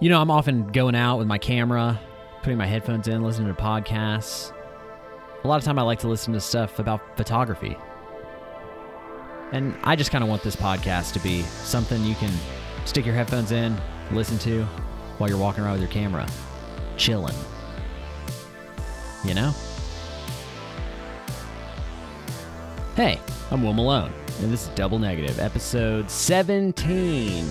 You know, I'm often going out with my camera, putting my headphones in, listening to podcasts. A lot of time I like to listen to stuff about photography. And I just kind of want this podcast to be something you can stick your headphones in, listen to while you're walking around with your camera, chilling. You know? Hey, I'm Will Malone, and this is Double Negative, episode 17.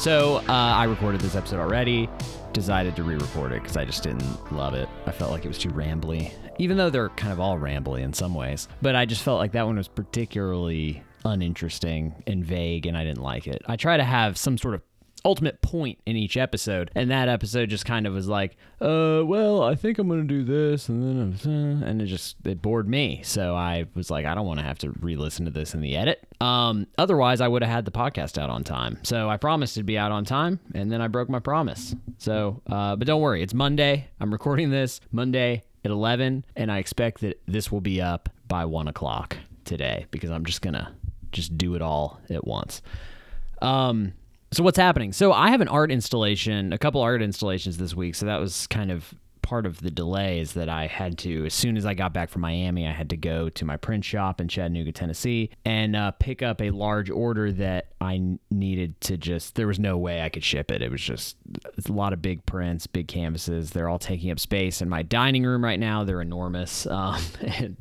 So uh, I recorded this episode already. Decided to re-record it because I just didn't love it. I felt like it was too rambly, even though they're kind of all rambly in some ways. But I just felt like that one was particularly uninteresting and vague, and I didn't like it. I try to have some sort of ultimate point in each episode. And that episode just kind of was like uh well i think i'm gonna do this and then uh, and it just it bored me. So i was like i don't want to have to re-listen to this in the edit. Um otherwise i would have had the podcast out on time. So i promised it'd be out on time and then i broke my promise. So uh but don't worry it's monday. I'm recording this monday at 11 and i expect that this will be up by 1 o'clock today because i'm just gonna just do it all at once. Um so what's happening? So I have an art installation, a couple art installations this week. So that was kind of part of the delay is that I had to, as soon as I got back from Miami, I had to go to my print shop in Chattanooga, Tennessee, and uh, pick up a large order that I needed to just. There was no way I could ship it. It was just it's a lot of big prints, big canvases. They're all taking up space in my dining room right now. They're enormous. Um,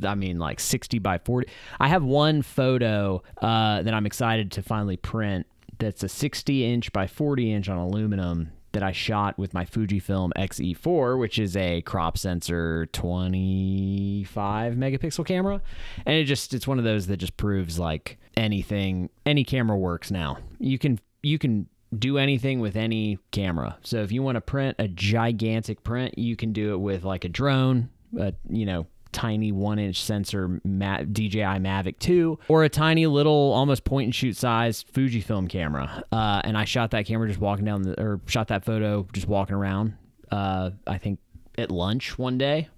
I mean, like sixty by forty. I have one photo uh, that I'm excited to finally print that's a 60 inch by 40 inch on aluminum that I shot with my Fujifilm XE4, which is a crop sensor 25 megapixel camera. And it just it's one of those that just proves like anything any camera works now. You can you can do anything with any camera. So if you want to print a gigantic print, you can do it with like a drone, a, you know, tiny one inch sensor Ma- DJI Mavic 2 or a tiny little almost point and shoot size Fujifilm camera. Uh, and I shot that camera just walking down the, or shot that photo just walking around, uh, I think at lunch one day.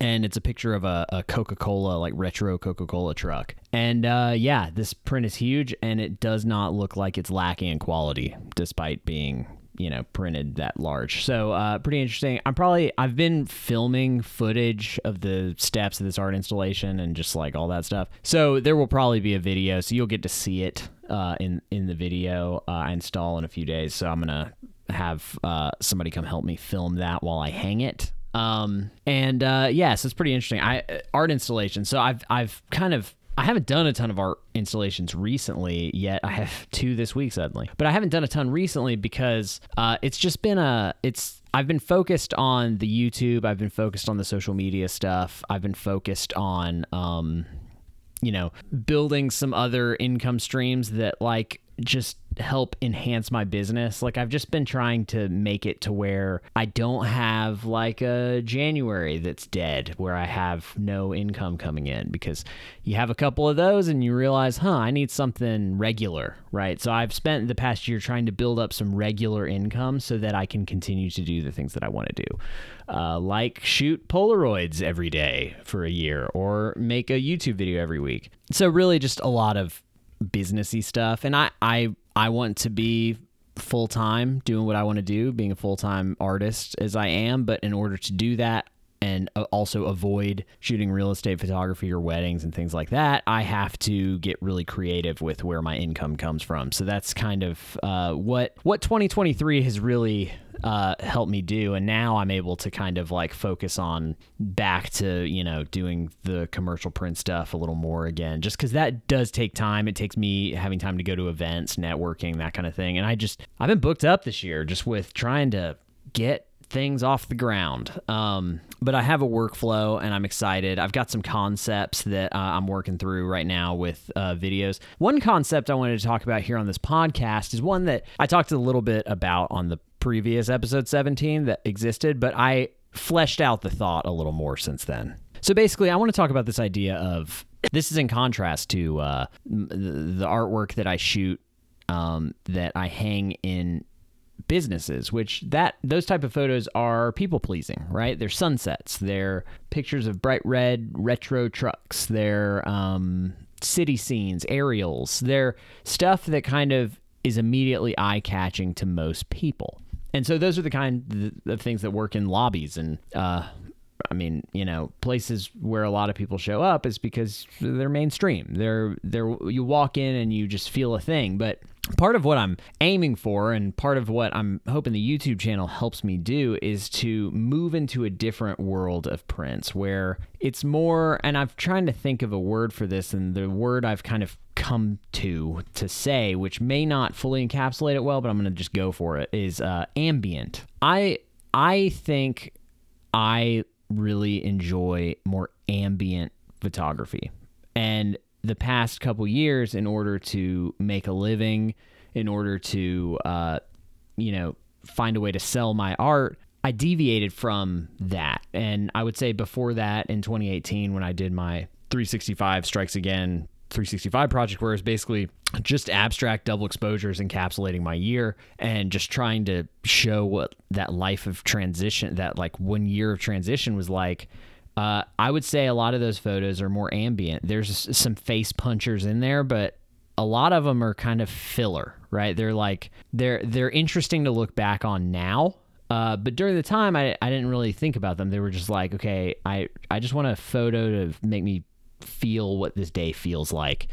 And it's a picture of a, a Coca Cola, like retro Coca Cola truck. And uh, yeah, this print is huge and it does not look like it's lacking in quality despite being you know printed that large. So uh, pretty interesting. I'm probably i've been filming footage of the steps of this art installation and just like all that stuff. So there will probably be a video so you'll get to see it uh, in in the video uh, i install in a few days. So i'm gonna have uh, somebody come help me film that while i hang it. Um, and uh, yeah so it's pretty interesting. I art installation. So i've i've kind of I haven't done a ton of art installations recently yet. I have two this week suddenly, but I haven't done a ton recently because uh, it's just been a it's. I've been focused on the YouTube. I've been focused on the social media stuff. I've been focused on, um, you know, building some other income streams that like just help enhance my business. Like I've just been trying to make it to where I don't have like a January that's dead where I have no income coming in because you have a couple of those and you realize, "Huh, I need something regular." Right? So I've spent the past year trying to build up some regular income so that I can continue to do the things that I want to do. Uh, like shoot Polaroids every day for a year or make a YouTube video every week. So really just a lot of businessy stuff and I I I want to be full time doing what I want to do, being a full time artist as I am. But in order to do that, and uh, also avoid shooting real estate photography or weddings and things like that, I have to get really creative with where my income comes from. So that's kind of uh, what what 2023 has really uh, helped me do, and now I'm able to kind of like focus on back to you know doing the commercial print stuff a little more again, just because that does take time. It takes me having time to go to events, networking, that kind of thing, and I just I've been booked up this year just with trying to get things off the ground. Um, but I have a workflow and I'm excited. I've got some concepts that uh, I'm working through right now with uh, videos. One concept I wanted to talk about here on this podcast is one that I talked a little bit about on the previous episode 17 that existed, but I fleshed out the thought a little more since then. So basically, I want to talk about this idea of this is in contrast to uh, the artwork that I shoot um, that I hang in businesses which that those type of photos are people pleasing right they're sunsets they're pictures of bright red retro trucks they're um, city scenes aerials they're stuff that kind of is immediately eye catching to most people and so those are the kind of things that work in lobbies and uh, I mean, you know, places where a lot of people show up is because they're mainstream. They're they're you walk in and you just feel a thing. But part of what I'm aiming for and part of what I'm hoping the YouTube channel helps me do is to move into a different world of prints where it's more and I'm trying to think of a word for this and the word I've kind of come to to say which may not fully encapsulate it well but I'm going to just go for it is uh, ambient. I I think I really enjoy more ambient photography. And the past couple years, in order to make a living, in order to, uh, you know, find a way to sell my art, I deviated from that. And I would say before that, in 2018, when I did my 365 Strikes Again 365 project, where it's basically just abstract double exposures encapsulating my year and just trying to show what that life of transition, that like one year of transition was like. Uh, I would say a lot of those photos are more ambient. There's some face punchers in there, but a lot of them are kind of filler, right? They're like they're they're interesting to look back on now. Uh, but during the time, I, I didn't really think about them. They were just like, okay, I, I just want a photo to make me feel what this day feels like.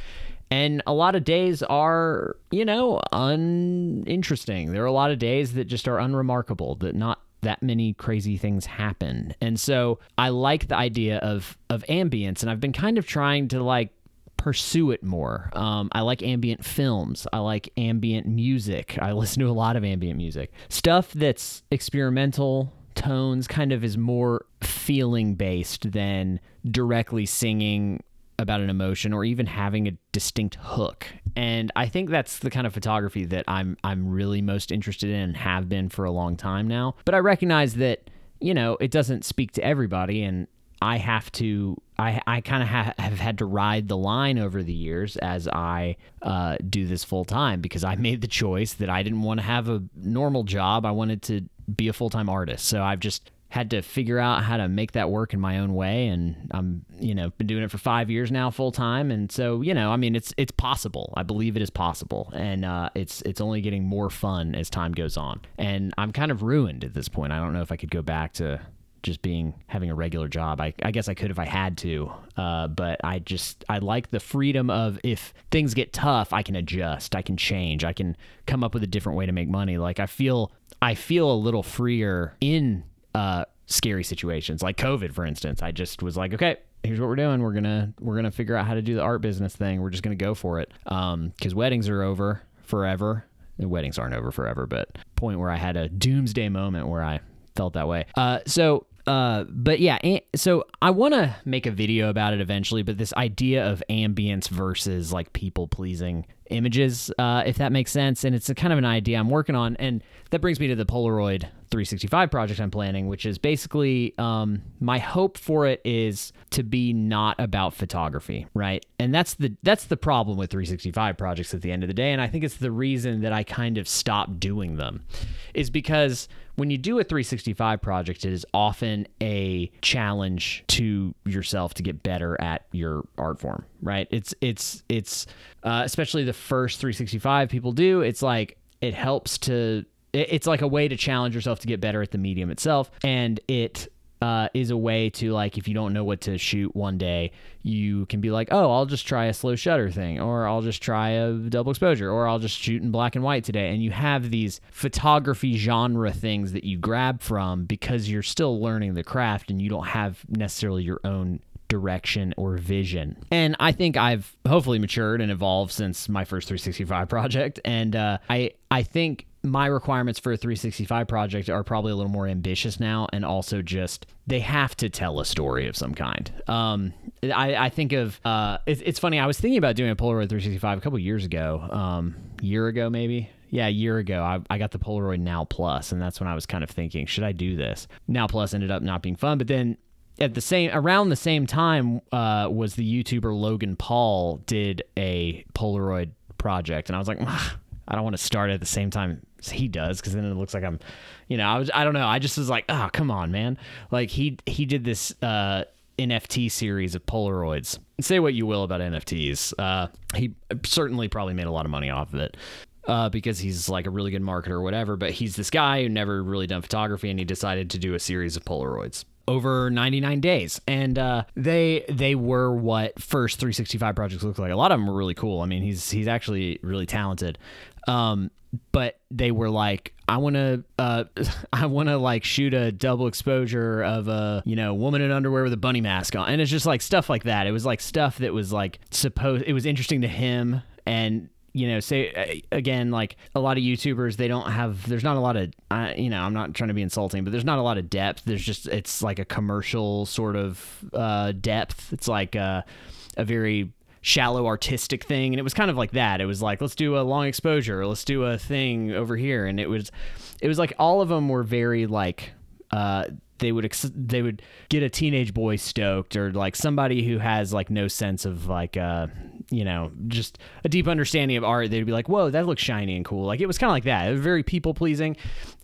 And a lot of days are, you know, uninteresting. There are a lot of days that just are unremarkable, that not that many crazy things happen. And so I like the idea of of ambience and I've been kind of trying to like pursue it more. Um, I like ambient films. I like ambient music. I listen to a lot of ambient music. Stuff that's experimental, tones kind of is more feeling based than directly singing about an emotion or even having a distinct hook. And I think that's the kind of photography that I'm I'm really most interested in and have been for a long time now. But I recognize that, you know, it doesn't speak to everybody and I have to I, I kind of ha- have had to ride the line over the years as I uh, do this full time because I made the choice that I didn't want to have a normal job. I wanted to be a full time artist. So I've just had to figure out how to make that work in my own way. And I'm you know been doing it for 5 years now full time. And so you know I mean it's it's possible. I believe it is possible. And uh, it's it's only getting more fun as time goes on. And I'm kind of ruined at this point. I don't know if I could go back to just being having a regular job. I, I guess I could if I had to, uh, but I just I like the freedom of if things get tough, I can adjust, I can change, I can come up with a different way to make money. Like I feel I feel a little freer in uh, scary situations, like COVID, for instance. I just was like, okay, here's what we're doing. We're gonna we're gonna figure out how to do the art business thing. We're just gonna go for it. Um, because weddings are over forever. And weddings aren't over forever, but point where I had a doomsday moment where I felt that way. Uh, so uh, but yeah, so I want to make a video about it eventually. But this idea of ambience versus like people pleasing images, uh, if that makes sense, and it's a kind of an idea I'm working on, and that brings me to the Polaroid 365 project I'm planning, which is basically um, my hope for it is to be not about photography, right? And that's the that's the problem with 365 projects at the end of the day, and I think it's the reason that I kind of stopped doing them, is because when you do a 365 project, it is often a challenge to yourself to get better at your art form, right? It's it's it's uh, especially the first 365 people do. It's like it helps to it's like a way to challenge yourself to get better at the medium itself and it uh, is a way to like if you don't know what to shoot one day you can be like oh i'll just try a slow shutter thing or i'll just try a double exposure or i'll just shoot in black and white today and you have these photography genre things that you grab from because you're still learning the craft and you don't have necessarily your own direction or vision. And I think I've hopefully matured and evolved since my first 365 project. And uh, I I think my requirements for a 365 project are probably a little more ambitious now and also just they have to tell a story of some kind. Um, I, I, think of uh, it's, it's, funny i was thinking about doing a polaroid 365 a couple years ago um, year ago maybe? Yeah a year ago I, I got the polaroid now plus and that's when i was kind of thinking should i do this? Now plus ended up not being fun but then at the same around the same time uh, was the youtuber logan paul did a polaroid project and i was like I don't want to start at the same time he does because then it looks like I'm, you know, I was I don't know. I just was like, oh come on, man. Like he he did this uh, NFT series of Polaroids. Say what you will about NFTs. Uh, he certainly probably made a lot of money off of it. uh, because he's like a really good marketer or whatever. But he's this guy who never really done photography, and he decided to do a series of Polaroids over 99 days. And uh, they they were what first 365 projects look like. A lot of them were really cool. I mean he's he's actually really talented. Um, but they were like i want to uh, i want to like shoot a double exposure of a you know woman in underwear with a bunny mask on. And it's just like stuff like that. It was like stuff that was like supposed it was interesting to him and you know, say again, like a lot of YouTubers, they don't have. There's not a lot of, uh, you know, I'm not trying to be insulting, but there's not a lot of depth. There's just it's like a commercial sort of uh, depth. It's like a, a very shallow artistic thing, and it was kind of like that. It was like let's do a long exposure, let's do a thing over here, and it was, it was like all of them were very like. Uh, they would ex- they would get a teenage boy stoked or like somebody who has like no sense of like uh you know just a deep understanding of art they'd be like whoa that looks shiny and cool. Like it was kind of like that. It was very people pleasing.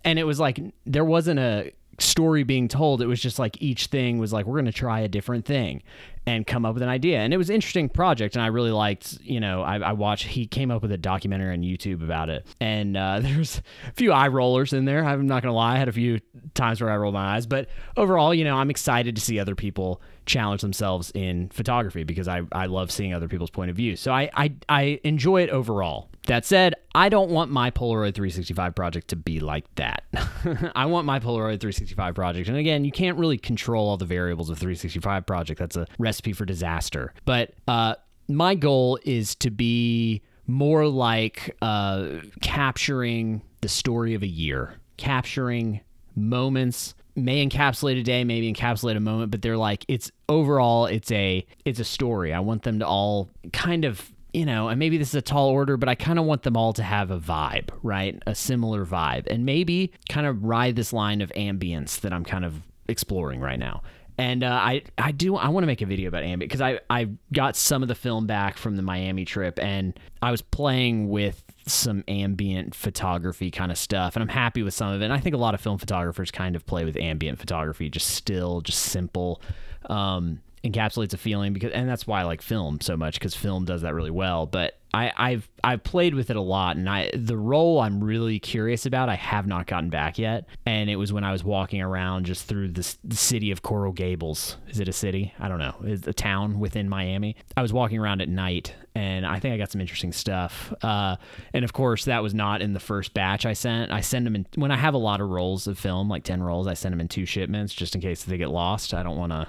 And it was like there wasn't a story being told. It was just like each thing was like we're going to try a different thing and come up with an idea. And it was an interesting project and i really liked you know i, I watched he came up with a documentary on youtube about it. And uh, there's a few eye rollers in there. I'm not going to lie. I had a few times where i rolled my eyes. But overall you know i'm excited to see other people challenge themselves in photography because i, I love seeing other people's point of view so I, I i enjoy it overall that said, I don't want my Polaroid 365 project to be like that. I want my Polaroid 365 project. And again, you can't really control all the variables of 365 project. That's a recipe for disaster. But uh, my goal is to be more like uh, capturing the story of a year, capturing moments may encapsulate a day, maybe encapsulate a moment, but they're like it's overall it's a it's a story. I want them to all kind of you know, and maybe this is a tall order, but I kind of want them all to have a vibe, right? A similar vibe. And maybe kind of ride this line of ambience that I'm kind of exploring right now. And uh, I, I do I want to make a video about ambient because I, I got some of the film back from the Miami trip and I was playing with some ambient photography kind of stuff and I'm happy with some of it. And I think a lot of film photographers kind of play with ambient photography, just still, just simple. Um, encapsulates a feeling because and that's why I like film so much because film does that really well. But I, I've I've played with it a lot and I the roll I'm really curious about I have not gotten back yet. And it was when I was walking around just through the, the city of Coral Gables. Is it a city? I don't know. It's a town within Miami. I was walking around at night and I think I got some interesting stuff. Uh, and of course, that was not in the first batch I sent. I send them in when I have a lot of rolls of film, like 10 rolls, I send them in two shipments just in case they get lost. I don't want to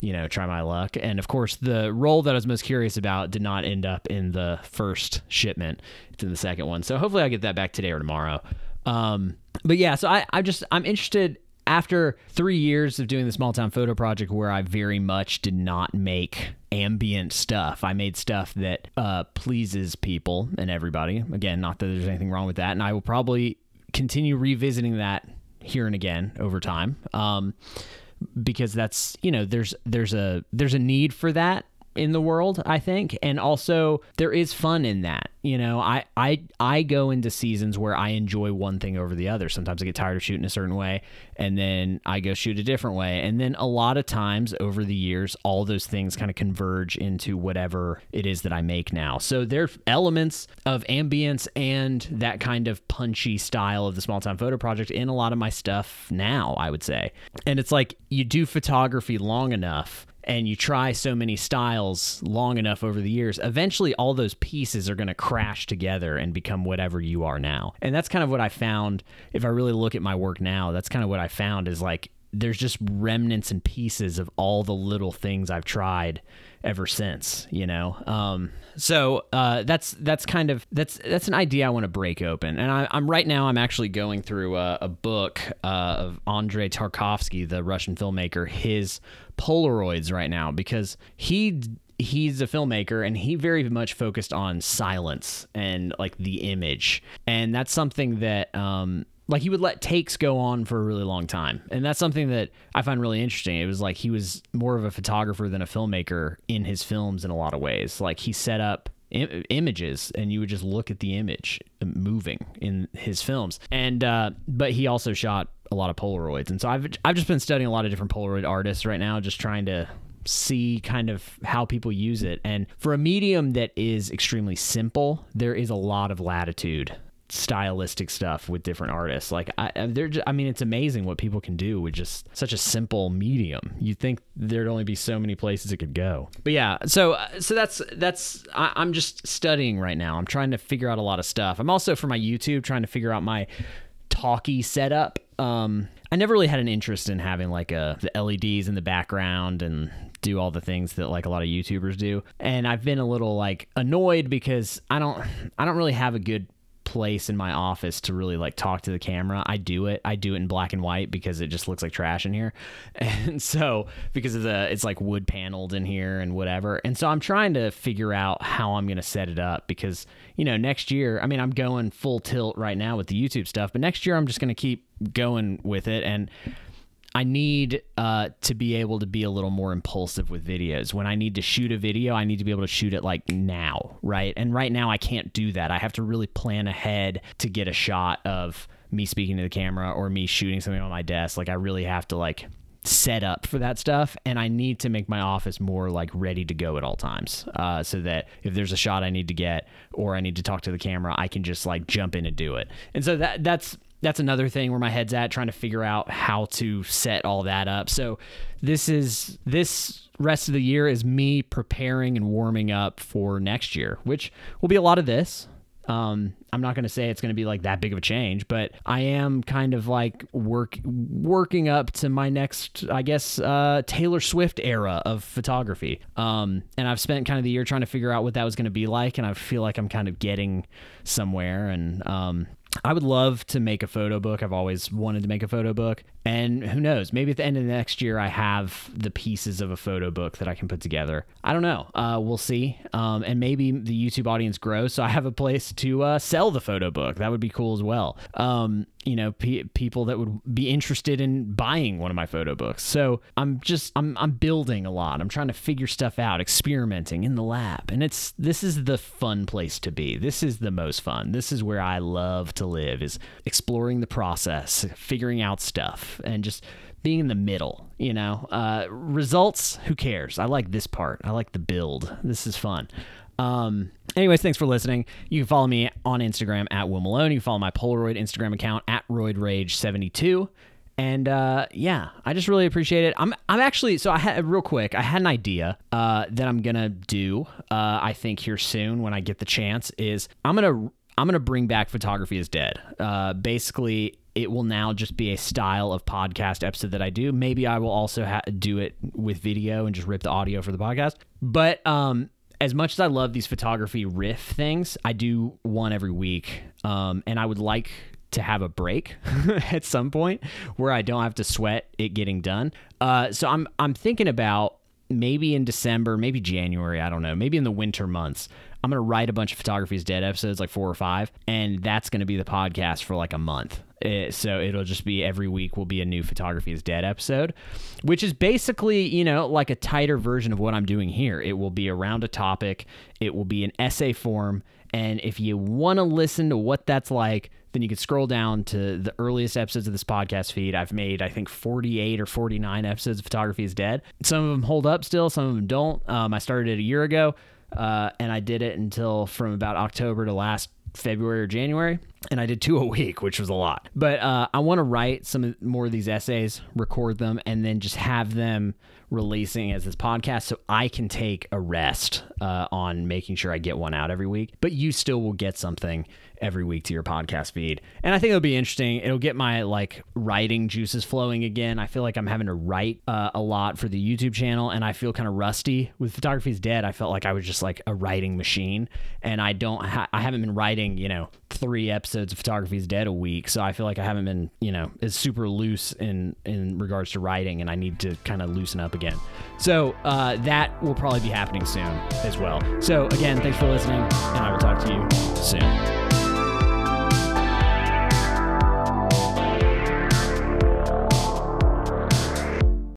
you know, try my luck. And of course, the roll that I was most curious about did not end up in the first shipment. It's in the second one. So hopefully I'll get that back today or tomorrow. Um, but yeah, so I, I just, I'm interested after three years of doing the small town photo project where I very much did not make ambient stuff. I made stuff that uh, pleases people and everybody. Again, not that there's anything wrong with that. And I will probably continue revisiting that here and again over time. Um, because that's you know there's there's a there's a need for that in the world i think. And also there is fun in that you know? I i i go into seasons where i enjoy one thing over the other. Sometimes i get tired of shooting a certain way and then i go shoot a different way. And then a lot of times over the years all those things kind of converge into whatever it is that i make now. So there're elements of ambience and that kind of punchy style of the small town photo project in a lot of my stuff now i would say. And it's like you do photography long enough and you try so many styles long enough over the years, eventually all those pieces are going to crash together and become whatever you are now. And that's kind of what I found. If I really look at my work now, that's kind of what I found is like there's just remnants and pieces of all the little things I've tried ever since, you know. Um, so uh, that's that's kind of that's that's an idea I want to break open. And I, am right now I'm actually going through a, a book uh, of Andrei Tarkovsky, the Russian filmmaker, his Polaroids right now because he he's a filmmaker and he very much focused on silence and like the image and that's something that um like he would let takes go on for a really long time. And that's something that i find really interesting. It was like he was more of a photographer than a filmmaker in his films in a lot of ways. Like he set up Im- images and you would just look at the image moving in his films. And uh, but he also shot a lot of polaroids. And so i've i've just been studying a lot of different polaroid artists right now just trying to see kind of how people use it. And for a medium that is extremely simple, there is a lot of latitude stylistic stuff with different artists. Like I, they're, just, I mean, it's amazing what people can do with just such a simple medium. You'd think there'd only be so many places it could go. But yeah, so so that's that's I, I'm just studying right now. I'm trying to figure out a lot of stuff. I'm also for my YouTube trying to figure out my talkie setup. Um, I never really had an interest in having like a the LEDs in the background and do all the things that like a lot of YouTubers do. And I've been a little like annoyed because I don't I don't really have a good place in my office to really like talk to the camera. I do it. I do it in black and white because it just looks like trash in here. And so because of the it's like wood paneled in here and whatever. And so I'm trying to figure out how I'm going to set it up because, you know, next year, I mean, I'm going full tilt right now with the YouTube stuff, but next year I'm just going to keep going with it and I need uh, to be able to be a little more impulsive with videos. When I need to shoot a video, I need to be able to shoot it like now, right? And right now, I can't do that. I have to really plan ahead to get a shot of me speaking to the camera or me shooting something on my desk. Like, I really have to like set up for that stuff and i need to make my office more like ready to go at all times uh, so that if there's a shot i need to get or i need to talk to the camera i can just like jump in and do it and so that that's that's another thing where my head's at trying to figure out how to set all that up. So this is this rest of the year is me preparing and warming up for next year, which will be a lot of this. Um, I'm not going to say it's going to be like that big of a change, but I am kind of like work working up to my next, I guess, uh, Taylor Swift era of photography. Um, and I've spent kind of the year trying to figure out what that was going to be like, and I feel like I'm kind of getting somewhere. And um, I would love to make a photo book. I've always wanted to make a photo book. And who knows, maybe at the end of the next year, I have the pieces of a photo book that I can put together. I don't know. Uh, we'll see. Um, and maybe the YouTube audience grows. So I have a place to uh, sell the photo book. That would be cool as well. Um, you know, pe- people that would be interested in buying one of my photo books. So I'm just, I'm, I'm building a lot. I'm trying to figure stuff out, experimenting in the lab. And it's, this is the fun place to be. This is the most fun. This is where I love to live is exploring the process, figuring out stuff and just being in the middle, you know. Uh, results, who cares? I like this part. I like the build. This is fun. Um, anyways, thanks for listening. You can follow me on Instagram at Will Malone. You can follow my Polaroid Instagram account at RoidRage72. And uh, yeah, I just really appreciate it. I'm I'm actually so I had real quick. I had an idea uh, that I'm gonna do. Uh, I think here soon when I get the chance is I'm gonna I'm gonna bring back photography is dead. Uh, basically, it will now just be a style of podcast episode that I do. Maybe I will also ha- do it with video and just rip the audio for the podcast. But um, as much as I love these photography riff things, I do one every week. Um, and I would like to have a break at some point where I don't have to sweat it getting done. Uh, so I'm I'm thinking about maybe in December, maybe January, I don't know, maybe in the winter months. I'm to write a bunch of Photography is Dead episodes, like four or five, and that's to be the podcast for like a month. It, so it'll just be every week will be a new Photography is Dead episode, which is basically, you know, like a tighter version of what I'm doing here. It will be around a topic, it will be an essay form. And if you want to listen to what that's like, then you can scroll down to the earliest episodes of this podcast feed. I've made, I think, 48 or 49 episodes of Photography is Dead. Some of them hold up still, some of them don't. Um, I started it a year ago. Uh, and I did it until from about October to last February or January, and I did two a week, which was a lot. But uh, I want to write some more of these essays, record them, and then just have them releasing as this podcast so I can take a rest uh, on making sure I get one out every week. But you still will get something every week to your podcast feed. And I think it'll be interesting. It'll get my like writing juices flowing again. I feel like I'm having to write uh, a lot for the YouTube channel and I feel kind of rusty. With Photography is Dead, I felt like I was just like a writing machine and I don't ha- I haven't been writing, you know, 3 episodes of Photography is Dead a week. So I feel like I haven't been, you know, as super loose in in regards to writing and I need to kind of loosen up again. So uh, that will probably be happening soon as well. So again, thanks for listening and I will talk to you soon.